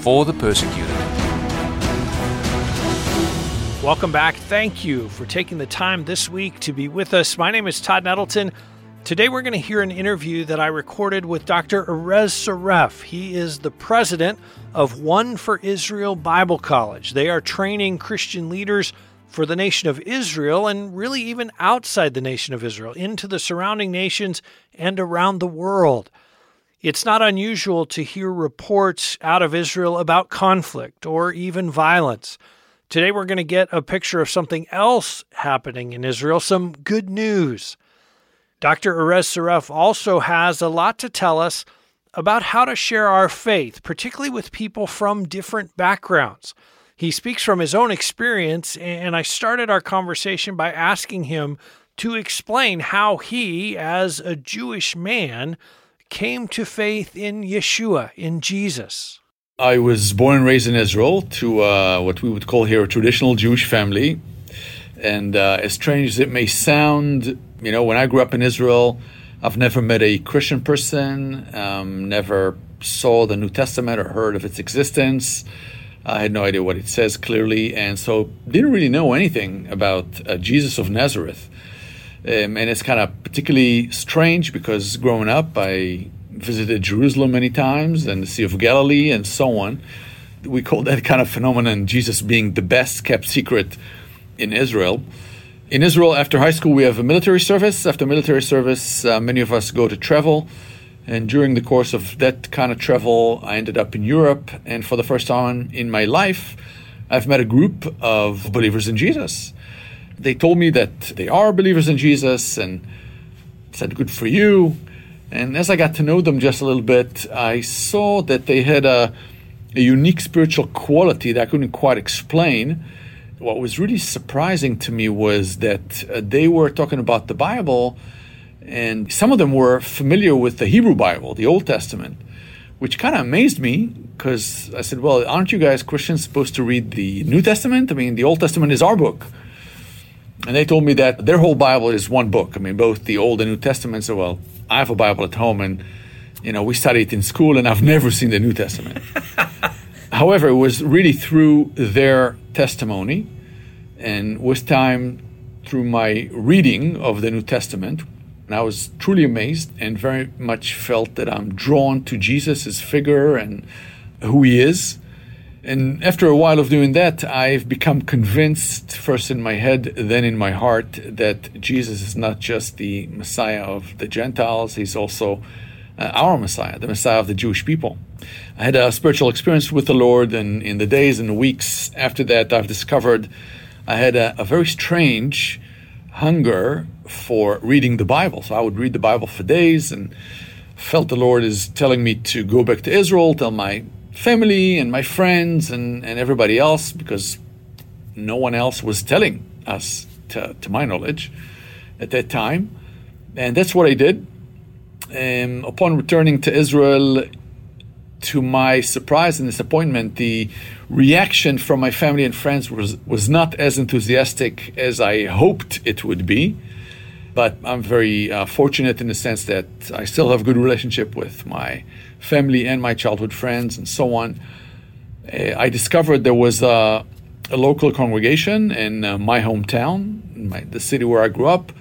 for the persecuted. Welcome back. Thank you for taking the time this week to be with us. My name is Todd Nettleton. Today we're going to hear an interview that I recorded with Dr. Erez Soref. He is the president of One for Israel Bible College. They are training Christian leaders for the nation of Israel and really even outside the nation of Israel, into the surrounding nations and around the world. It's not unusual to hear reports out of Israel about conflict or even violence. Today, we're going to get a picture of something else happening in Israel, some good news. Dr. Erez Soref also has a lot to tell us about how to share our faith, particularly with people from different backgrounds. He speaks from his own experience, and I started our conversation by asking him to explain how he, as a Jewish man, came to faith in Yeshua, in Jesus. I was born and raised in Israel to uh, what we would call here a traditional Jewish family. And uh, as strange as it may sound, you know, when I grew up in Israel, I've never met a Christian person, um, never saw the New Testament or heard of its existence. I had no idea what it says clearly, and so didn't really know anything about uh, Jesus of Nazareth. Um, and it's kind of particularly strange because growing up, I visited Jerusalem many times and the Sea of Galilee and so on. We call that kind of phenomenon Jesus being the best kept secret in Israel. In Israel, after high school, we have a military service. After military service, uh, many of us go to travel. And during the course of that kind of travel, I ended up in Europe. And for the first time in my life, I've met a group of believers in Jesus. They told me that they are believers in Jesus and said, Good for you. And as I got to know them just a little bit, I saw that they had a, a unique spiritual quality that I couldn't quite explain what was really surprising to me was that uh, they were talking about the Bible, and some of them were familiar with the Hebrew Bible, the Old Testament, which kind of amazed me because I said, Well, aren't you guys Christians supposed to read the New Testament? I mean, the Old Testament is our book. And they told me that their whole Bible is one book. I mean, both the Old and New Testament. So, well, I have a Bible at home, and you know, we studied it in school, and I've never seen the New Testament. However, it was really through their testimony and with time through my reading of the New Testament. And I was truly amazed and very much felt that I'm drawn to Jesus' figure and who he is. And after a while of doing that, I've become convinced, first in my head, then in my heart, that Jesus is not just the Messiah of the Gentiles, he's also uh, our Messiah, the Messiah of the Jewish people. I had a spiritual experience with the Lord, and in the days and weeks after that, I've discovered I had a, a very strange hunger for reading the Bible. So I would read the Bible for days and felt the Lord is telling me to go back to Israel, tell my family and my friends and, and everybody else, because no one else was telling us, to, to my knowledge, at that time. And that's what I did. And upon returning to Israel, to my surprise and disappointment, the reaction from my family and friends was, was not as enthusiastic as I hoped it would be. But I'm very uh, fortunate in the sense that I still have good relationship with my family and my childhood friends and so on. Uh, I discovered there was a, a local congregation in uh, my hometown, my, the city where I grew up,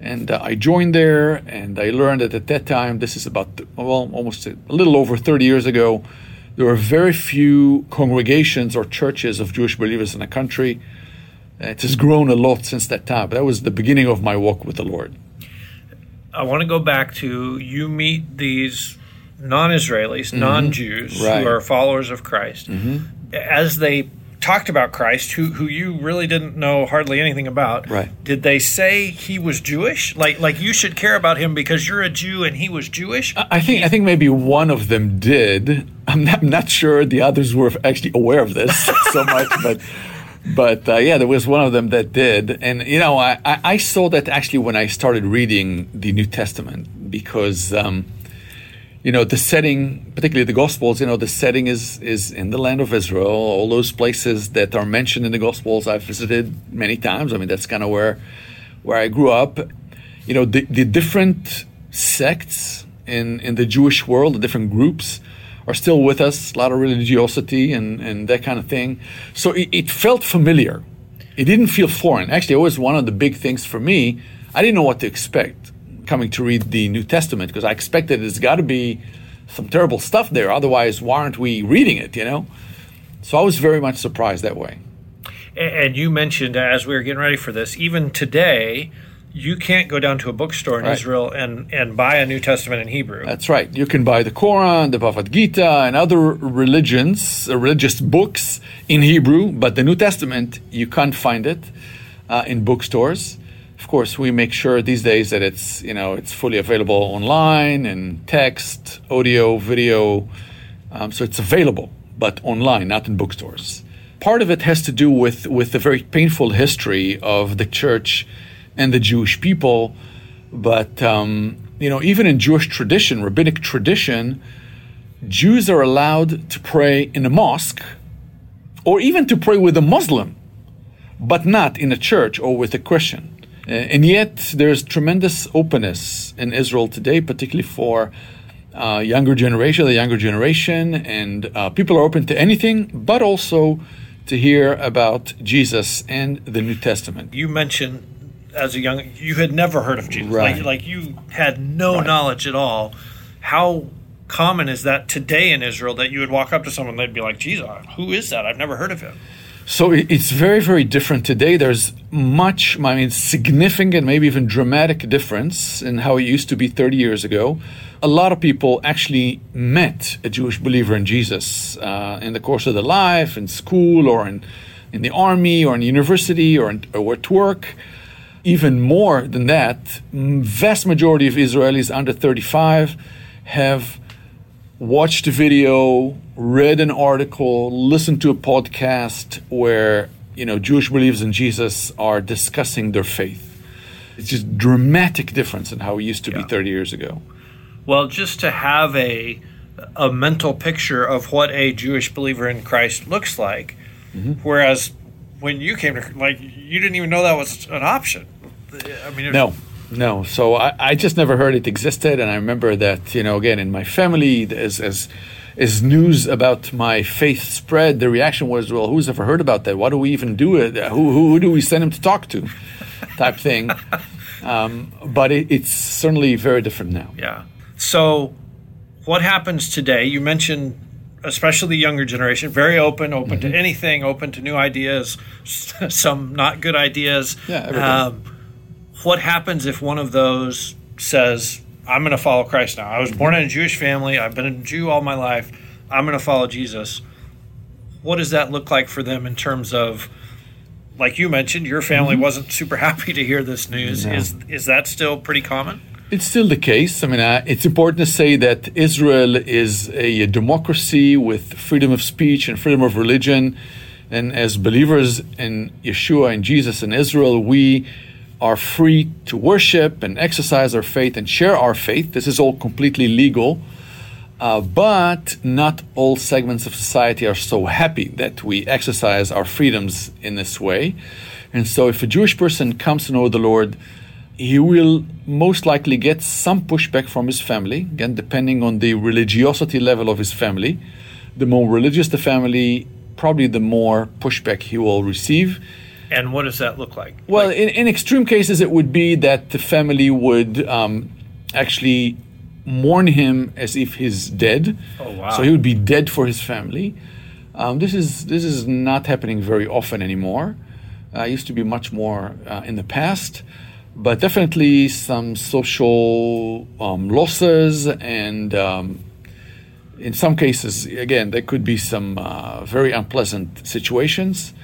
and uh, I joined there, and I learned that at that time, this is about, well, almost a, a little over 30 years ago, there were very few congregations or churches of Jewish believers in the country. It has grown a lot since that time. But that was the beginning of my walk with the Lord. I want to go back to you meet these non Israelis, mm-hmm. non Jews, right. who are followers of Christ. Mm-hmm. As they talked about Christ, who who you really didn't know hardly anything about, Right. did they say he was Jewish? Like like you should care about him because you're a Jew and he was Jewish? I think I think maybe one of them did. I'm not, I'm not sure the others were actually aware of this so much, but but uh, yeah, there was one of them that did. And you know, I, I, saw that actually when I started reading the New Testament because. Um, you know the setting, particularly the Gospels. You know the setting is is in the land of Israel. All those places that are mentioned in the Gospels, I've visited many times. I mean, that's kind of where where I grew up. You know the the different sects in in the Jewish world, the different groups are still with us. A lot of religiosity and and that kind of thing. So it, it felt familiar. It didn't feel foreign. Actually, it was one of the big things for me. I didn't know what to expect coming to read the New Testament because I expected there's got to be some terrible stuff there. Otherwise, why aren't we reading it? You know. So I was very much surprised that way. And you mentioned as we were getting ready for this, even today, you can't go down to a bookstore in Right. Israel and, and buy a New Testament in Hebrew. That's right. You can buy the Quran, the Bhagavad Gita, and other religions, uh, religious books in Hebrew, but the New Testament you can't find it uh, in bookstores. Of course, we make sure these days that it's you know it's fully available online and text, audio, video, um, so it's available, but online, not in bookstores. Part of it has to do with with the very painful history of the church and the Jewish people, but um, you know even in Jewish tradition, rabbinic tradition, Jews are allowed to pray in a mosque, or even to pray with a Muslim, but not in a church or with a Christian. Uh, and yet, there's tremendous openness in Israel today, particularly for uh, younger generation, the younger generation, and uh, people are open to anything, but also to hear about Jesus and the New Testament. you mentioned as a young you had never heard of Jesus. Right. Like like you had no Right. knowledge at all. How common is that today in Israel that you would walk up to someone they'd be like, "Jesus, who is that? I've never heard of him." So it's very, very different today. There's much, I mean, significant, maybe even dramatic difference in how it used to be 30 years ago. A lot of people actually met a Jewish believer in Jesus uh, in the course of their life, in school, or in, in the army, or in university, or, in, or at work. Even more than that, vast majority of Israelis under 35 have watched a video, read an article, listened to a podcast where you know Jewish believers in Jesus are discussing their faith. It's just dramatic difference in how it used to Yeah. be 30 years ago. Well, just to have a a mental picture of what a Jewish believer in Christ looks like, Mm-hmm. whereas when you came to like you didn't even know that was an option. I mean, No, no. So I, I just never heard it existed, and I remember that you know again in my family as as as news about my faith spread, the reaction was, "Well, who's ever heard about that? Why do we even do it? Who who, who do we send him to talk to?" Type thing. Um, but it, it's certainly very different now. Yeah. So, what happens today? You mentioned, especially the younger generation, very open, open Mm-hmm. to anything, open to new ideas, some not good ideas. Yeah. Um, what happens if one of those says, "I'm going to follow Christ now. I was born in a Jewish family. I've been a Jew all my life. I'm going to follow Jesus." What does that look like for them in terms of? Like you mentioned, your family wasn't super happy to hear this news. Mm-hmm. No. Is is that still pretty common? It's still the case. I mean, uh, it's important to say that Israel is a, democracy with freedom of speech and freedom of religion. And as believers in Yeshua and Jesus in Israel, we are free to worship and exercise our faith and share our faith. This is all completely legal. Uh, but not all segments of society are so happy that we exercise our freedoms in this way. And so, if a Jewish person comes to know the Lord, he will most likely get some pushback from his family, again, depending on the religiosity level of his family. The more religious the family, probably the more pushback he will receive. And what does that look like? Well, Like- in, in extreme cases, it would be that the family would um, actually mourn him as if he's dead. Oh, wow. So he would be dead for his family. Um, this is this is not happening very often anymore. Uh, it used to be much more uh, in the past, but definitely some social um, losses and um, in some cases, again, there could be some uh, very unpleasant situations.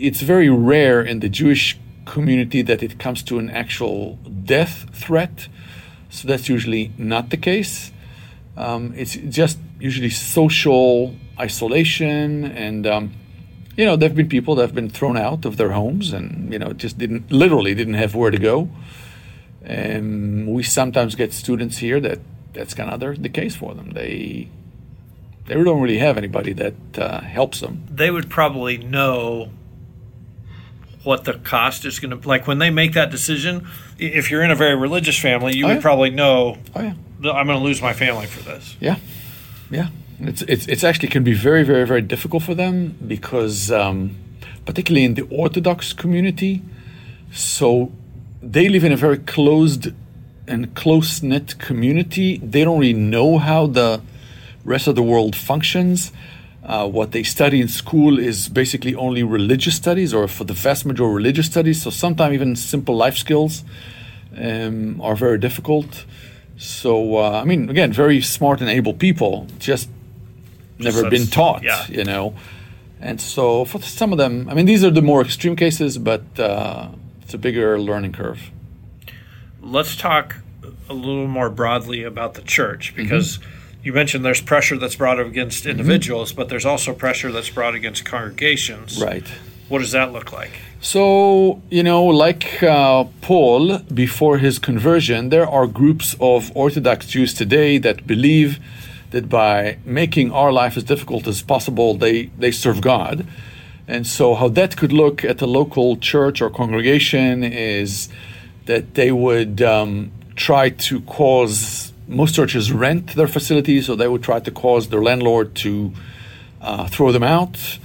It's very rare in the Jewish community that it comes to an actual death threat. So that's usually not the case. Um, it's just usually social isolation, and um, you know, there have been people that have been thrown out of their homes, and you know, just didn't literally didn't have where to go. And we sometimes get students here that that's kind of the case for them. They they don't really have anybody that uh, helps them. They would probably know what the cost is going to like when they make that decision. If you're in a very religious family, you oh, would yeah. probably know. Oh yeah, I'm going to lose my family for this. Yeah, yeah. It's it's it's actually can be very very very difficult for them because um, particularly in the Orthodox community, so they live in a very closed and close knit community. They don't really know how the rest of the world functions. Uh, what they study in school is basically only religious studies, or for the vast majority, religious studies. So sometimes even simple life skills um, are very difficult. So uh, I mean, again, very smart and able people, just never been taught, yeah. you know. And so for some of them, I mean, these are the more extreme cases, but uh, it's a bigger learning curve. Let's talk a little more broadly about the church because. Mm-hmm you mentioned there's pressure that's brought against mm-hmm. individuals, mm-hmm. but there's also pressure that's brought against congregations. Right. What does that look like? So, you know, like uh, Paul before his conversion, there are groups of Orthodox Jews today that believe that by making our life as difficult as possible, they, they serve God. And so, how that could look at a local church or congregation is that they would um, try to cause most churches rent their facilities, so they would try to cause their landlord to uh, throw them out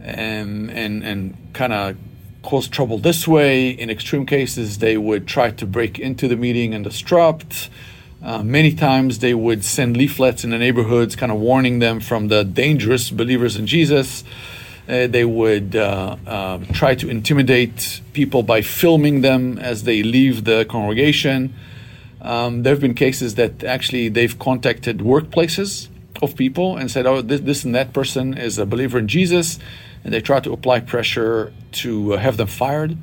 and and, and kind of cause trouble this way. In extreme cases, they would try to break into the meeting and disrupt. Uh, many times they would send leaflets in the neighborhoods, kind of warning them from the dangerous believers in Jesus. Uh, they would uh, uh, try to intimidate people by filming them as they leave the congregation. Um, there have been cases that actually they've contacted workplaces of people and said, "Oh, this, this and that person is a believer in Jesus," and they try to apply pressure to uh, have them fired.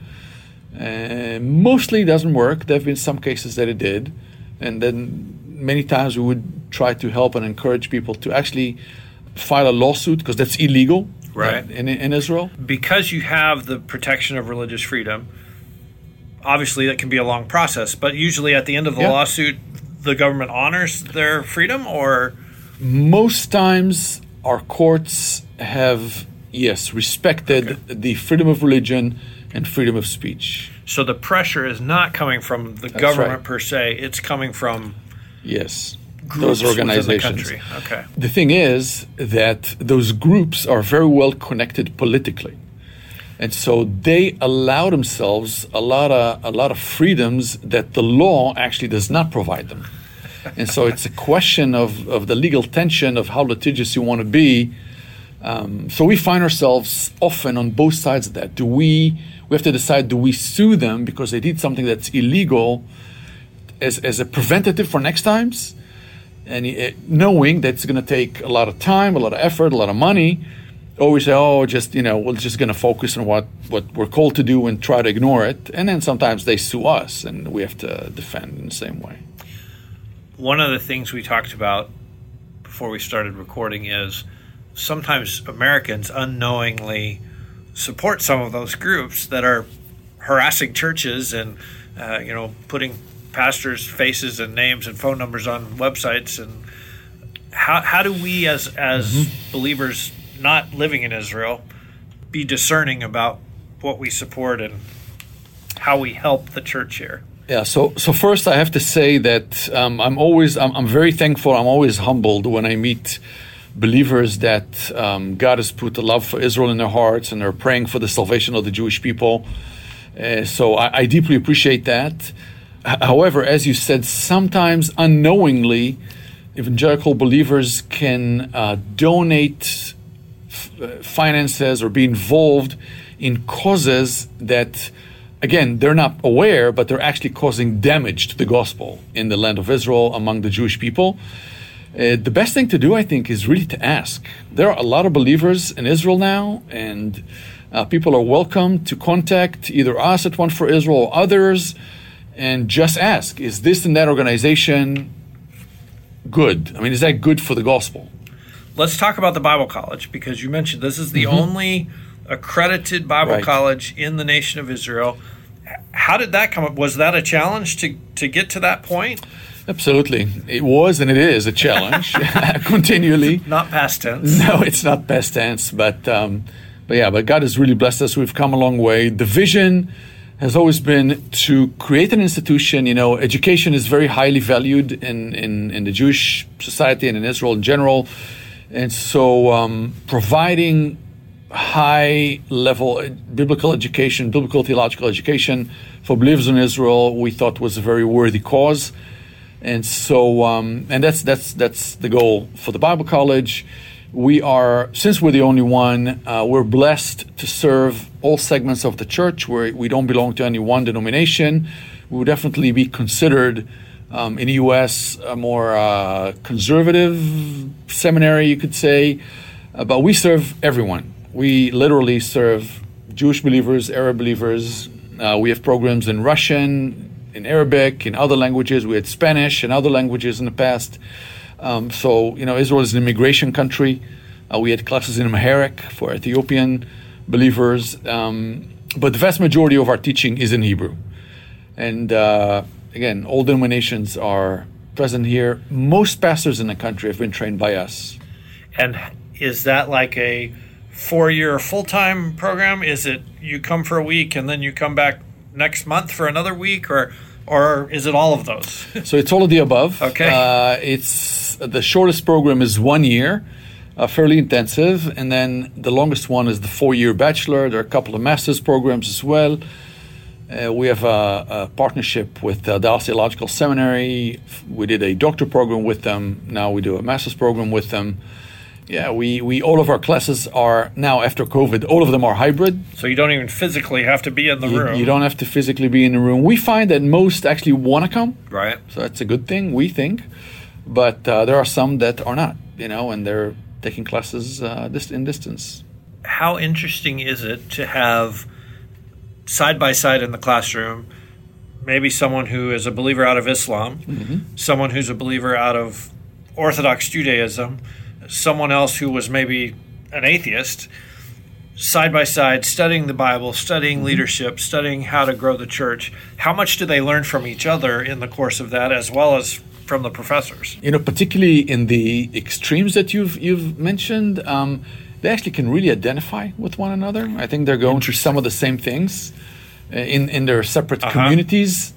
Uh, mostly it doesn't work. There have been some cases that it did, and then many times we would try to help and encourage people to actually file a lawsuit because that's illegal, right? In, in Israel, because you have the protection of religious freedom obviously that can be a long process, but usually at the end of the yeah. lawsuit, the government honors their freedom or? Most times our courts have yes respected okay. the freedom of religion and freedom of speech. So the pressure is not coming from the That's government right. per se it's coming from yes. those organizations. the okay. The thing is that those groups are very well connected politically and so they allow themselves a lot of a lot of freedoms that the law actually does not provide them. and so it's a question of, of the legal tension of how litigious you want to be. Um, so we find ourselves often on both sides of that. Do we we have to decide do we sue them because they did something that's illegal as, as a preventative for next times, and it, knowing that it's going to take a lot of time, a lot of effort, a lot of money always say, "Oh, just you know, we're just going to focus on what what we're called to do and try to ignore it." And then sometimes they sue us, and we have to defend in the same way. One of the things we talked about before we started recording is sometimes Americans unknowingly support some of those groups that are harassing churches and uh, you know putting pastors' faces and names and phone numbers on websites and how, how do we as as mm-hmm. believers not living in Israel be discerning about what we support and how we help the church here? Yeah, so so first I have to say that um, I'm always I'm, I'm, very thankful. I'm always humbled when I meet believers that um, God has put a love for Israel in their hearts and they're praying for the salvation of the Jewish people. Uh, so I, I, deeply appreciate that. However, as you said, sometimes unknowingly, evangelical believers can uh, donate finances or be involved in causes that again they're not aware but they're actually causing damage to the gospel in the land of israel among the jewish people Uh, the best thing to do, I think, is really to ask. There are a lot of believers in Israel now, and uh, people are welcome to contact either us at One for Israel or others and just ask is this and that organization good? I mean, is that good for the gospel? Let's talk about the Bible College because you mentioned this is the mm-hmm. only accredited Bible right. college in the nation of Israel. How did that come up? Was that a challenge to, to get to that point? Absolutely. It was and it is a challenge continually. Not past tense. No, it's not past tense. But, um, but yeah, but God has really blessed us. We've come a long way. The vision has always been to create an institution. You know, education is very highly valued in, in, in the Jewish society and in Israel in general. And so um, providing high level biblical education, biblical theological education for believers in Israel, we thought was a very worthy cause and so um, and that's that's that's the goal for the Bible College. We are since we're the only one, uh, we're blessed to serve all segments of the church. Where we don't belong to any one denomination. We would definitely be considered um, in the U.S. a more uh, conservative seminary, you could say, uh, but we serve everyone. We literally serve Jewish believers, Arab believers. Uh, we have programs in Russian, in Arabic, in other languages. We had Spanish and other languages in the past. Um, so, you know, Israel is an immigration country. Uh, we had classes in Amharic for Ethiopian believers. Um, but the vast majority of our teaching is in Hebrew. And uh, again, all denominations are present here. Most pastors in the country have been trained by us. And is that like a four year full time program? Is it you come for a week and then you come back next month for another week? Or or is it all of those? so it's all of the above. Okay. Uh, it's the shortest program is one year, uh, fairly intensive, and then the longest one is the four-year bachelor. There are a couple of master's programs as well. Uh, we have a, a, partnership with uh, Dallas Theological Seminary. We did a doctor program with them. Now we do a master's program with them. Yeah, we, we all of our classes are now after COVID, all of them are hybrid. So you don't even physically have to be in the you, room. You don't have to physically be in the room. We find that most actually want to come. Right. So that's a good thing, we think. But uh, there are some that are not, you know, and they're taking classes uh, in distance. How interesting is it to have side by side in the classroom maybe someone who is a believer out of Islam, mm-hmm. someone who's a believer out of Orthodox Judaism, someone else who was maybe an atheist side by side studying the bible studying mm-hmm. leadership studying how to grow the church how much do they learn from each other in the course of that as well as from the professors you know particularly in the extremes that you've you've mentioned um, they actually can really identify with one another i think they're going through some of the same things uh, in in their separate uh-huh. communities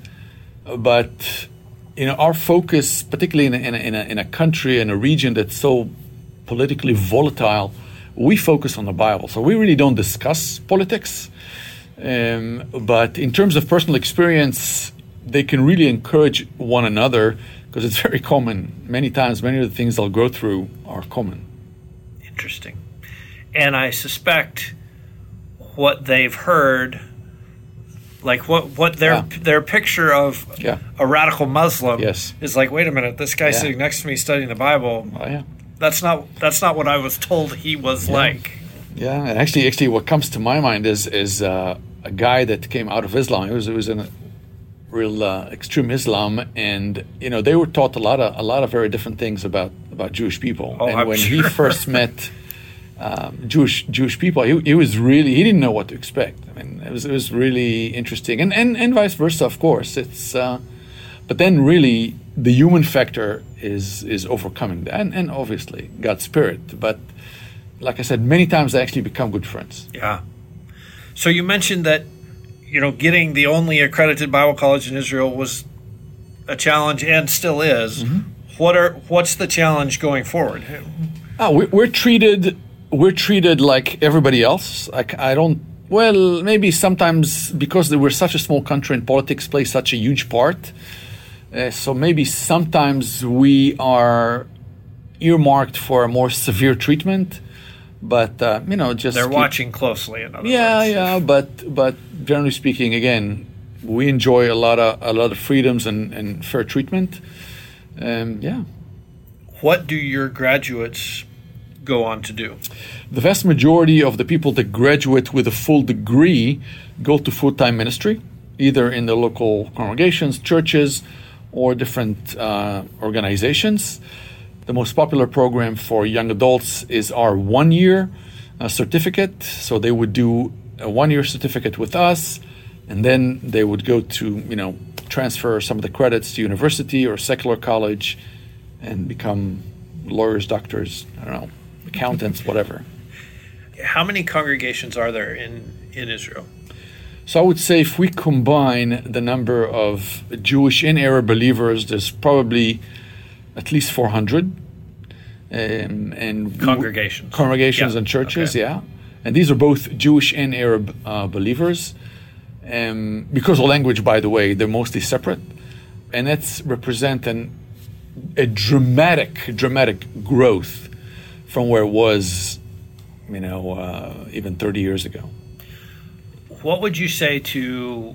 but you know our focus particularly in a, in a, in a, in a country and a region that's so politically volatile, we focus on the Bible. So we really don't discuss politics. Um, but in terms of personal experience, they can really encourage one another because it's very common. Many times, many of the things they'll go through are common. Interesting. And I suspect what they've heard like what what their yeah. their picture of yeah. a radical Muslim yes. is like. Wait a minute, this guy yeah. sitting next to me studying the Bible. Oh, yeah that's not that's not what I was told he was like. Yeah, actually, actually, what comes to my mind is is uh, a guy that came out of Islam. He was it was in a real uh, extreme Islam, and you know they were taught a lot of a lot of very different things about about Jewish people. Oh, and I'm when sure. he first met um, Jewish Jewish people, he, he was really he didn't know what to expect. I mean, it was it was really interesting, and and, and vice versa, of course. It's uh, but then really the human factor is is overcoming that, and, and obviously God's spirit. But like I said, many times they actually become good friends. Yeah. So you mentioned that you know getting the only accredited Bible college in Israel was a challenge and still is. Mm-hmm. What are what's the challenge going forward? Oh, we, we're treated we're treated like everybody else. Like I don't. Well, maybe sometimes because we're such a small country and politics play such a huge part uh, so maybe sometimes we are earmarked for a more severe treatment, but uh, you know, just they're keep, watching closely. In other yeah, words. yeah, but but generally speaking, again, we enjoy a lot of a lot of freedoms and, and fair treatment. Um, yeah. What do your graduates go on to do? The vast majority of the people that graduate with a full degree go to full time ministry, either in the local congregations, churches, or different uh, organizations. The most popular program for young adults is our one year uh, certificate. So they would do a one year certificate with us, and then they would go to, you know, transfer some of the credits to university or secular college and become lawyers, doctors, I don't know, accountants, whatever. How many congregations are there in, in Israel? So I would say if we combine the number of Jewish and Arab believers, there's probably at least 400. Um, and congregations, congregations yeah. and churches, okay. yeah. And these are both Jewish and Arab uh, believers. Um, because of language, by the way, they're mostly separate, and that's represent an, a dramatic, dramatic growth from where it was, you know, uh, even 30 years ago. What would you say to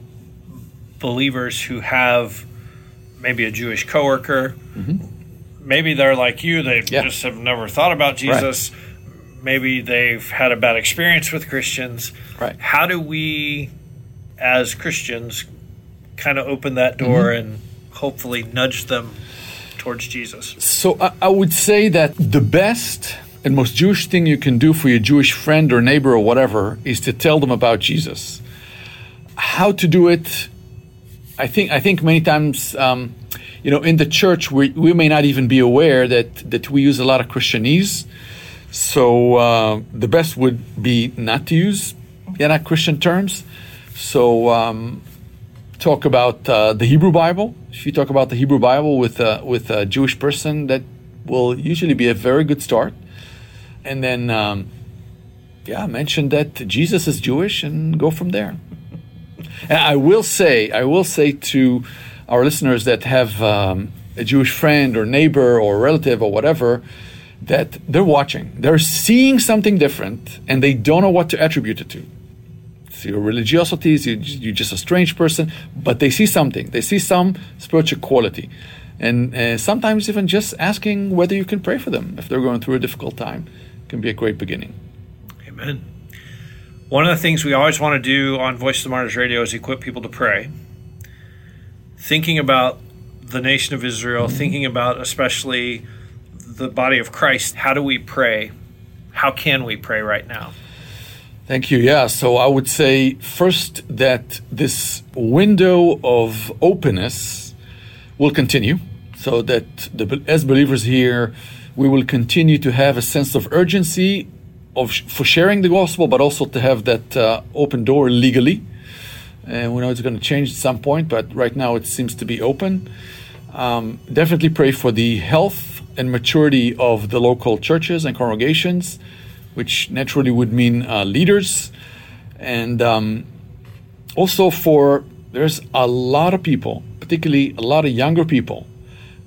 believers who have maybe a Jewish coworker? Mm-hmm. Maybe they're like you; they yeah. just have never thought about Jesus. Right. Maybe they've had a bad experience with Christians. Right. How do we, as Christians, kind of open that door mm-hmm. and hopefully nudge them towards Jesus? So I, I would say that the best and most Jewish thing you can do for your Jewish friend or neighbor or whatever is to tell them about Jesus. How to do it? I think I think many times, um, you know, in the church we, we may not even be aware that that we use a lot of Christianese. So uh, the best would be not to use yeah, not Christian terms. So um, talk about uh, the Hebrew Bible. If you talk about the Hebrew Bible with uh, with a Jewish person, that will usually be a very good start and then um, yeah, mention that Jesus is Jewish and go from there. and I will say, I will say to our listeners that have um, a Jewish friend or neighbor or relative or whatever that they're watching, they're seeing something different, and they don't know what to attribute it to. So your religiosity is you're just a strange person, but they see something. They see some spiritual quality and uh, sometimes even just asking whether you can pray for them if they're going through a difficult time can be a great beginning. Amen. One of the things we always want to do on Voice of the Martyrs Radio is equip people to pray. Thinking about the nation of Israel, thinking about especially the body of Christ, how do we pray? How can we pray right now? Thank you. Yeah. So I would say first that this window of openness will continue, so that the, as believers here, we will continue to have a sense of urgency of for sharing the gospel, but also to have that uh, open door legally. And we know it's going to change at some point, but right now it seems to be open. Um, definitely pray for the health and maturity of the local churches and congregations, which naturally would mean uh, leaders. And um, also for there's a lot of people, particularly a lot of younger people,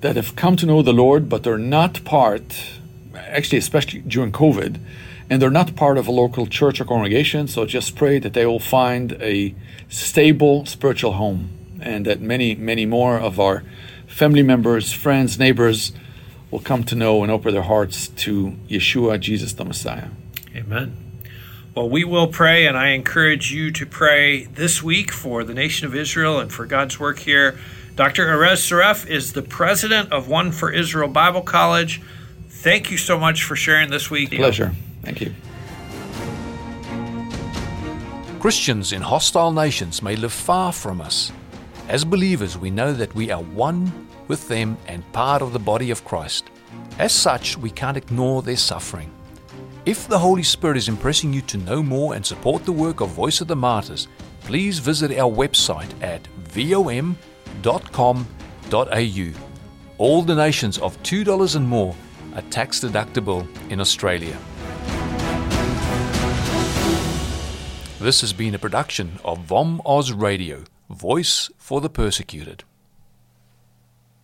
that have come to know the Lord, but they're not part, actually, especially during COVID, and they're not part of a local church or congregation. So just pray that they will find a stable spiritual home and that many, many more of our family members, friends, neighbors will come to know and open their hearts to Yeshua, Jesus the Messiah. Amen. Well, we will pray, and I encourage you to pray this week for the nation of Israel and for God's work here. Dr. Erez Soref is the president of One for Israel Bible College. Thank you so much for sharing this week. Pleasure. Thank you. Christians in hostile nations may live far from us. As believers, we know that we are one with them and part of the body of Christ. As such, we can't ignore their suffering. If the Holy Spirit is impressing you to know more and support the work of Voice of the Martyrs, please visit our website at vom.com au. All donations of $2 and more are tax deductible in Australia. This has been a production of VOM Oz Radio, Voice for the Persecuted.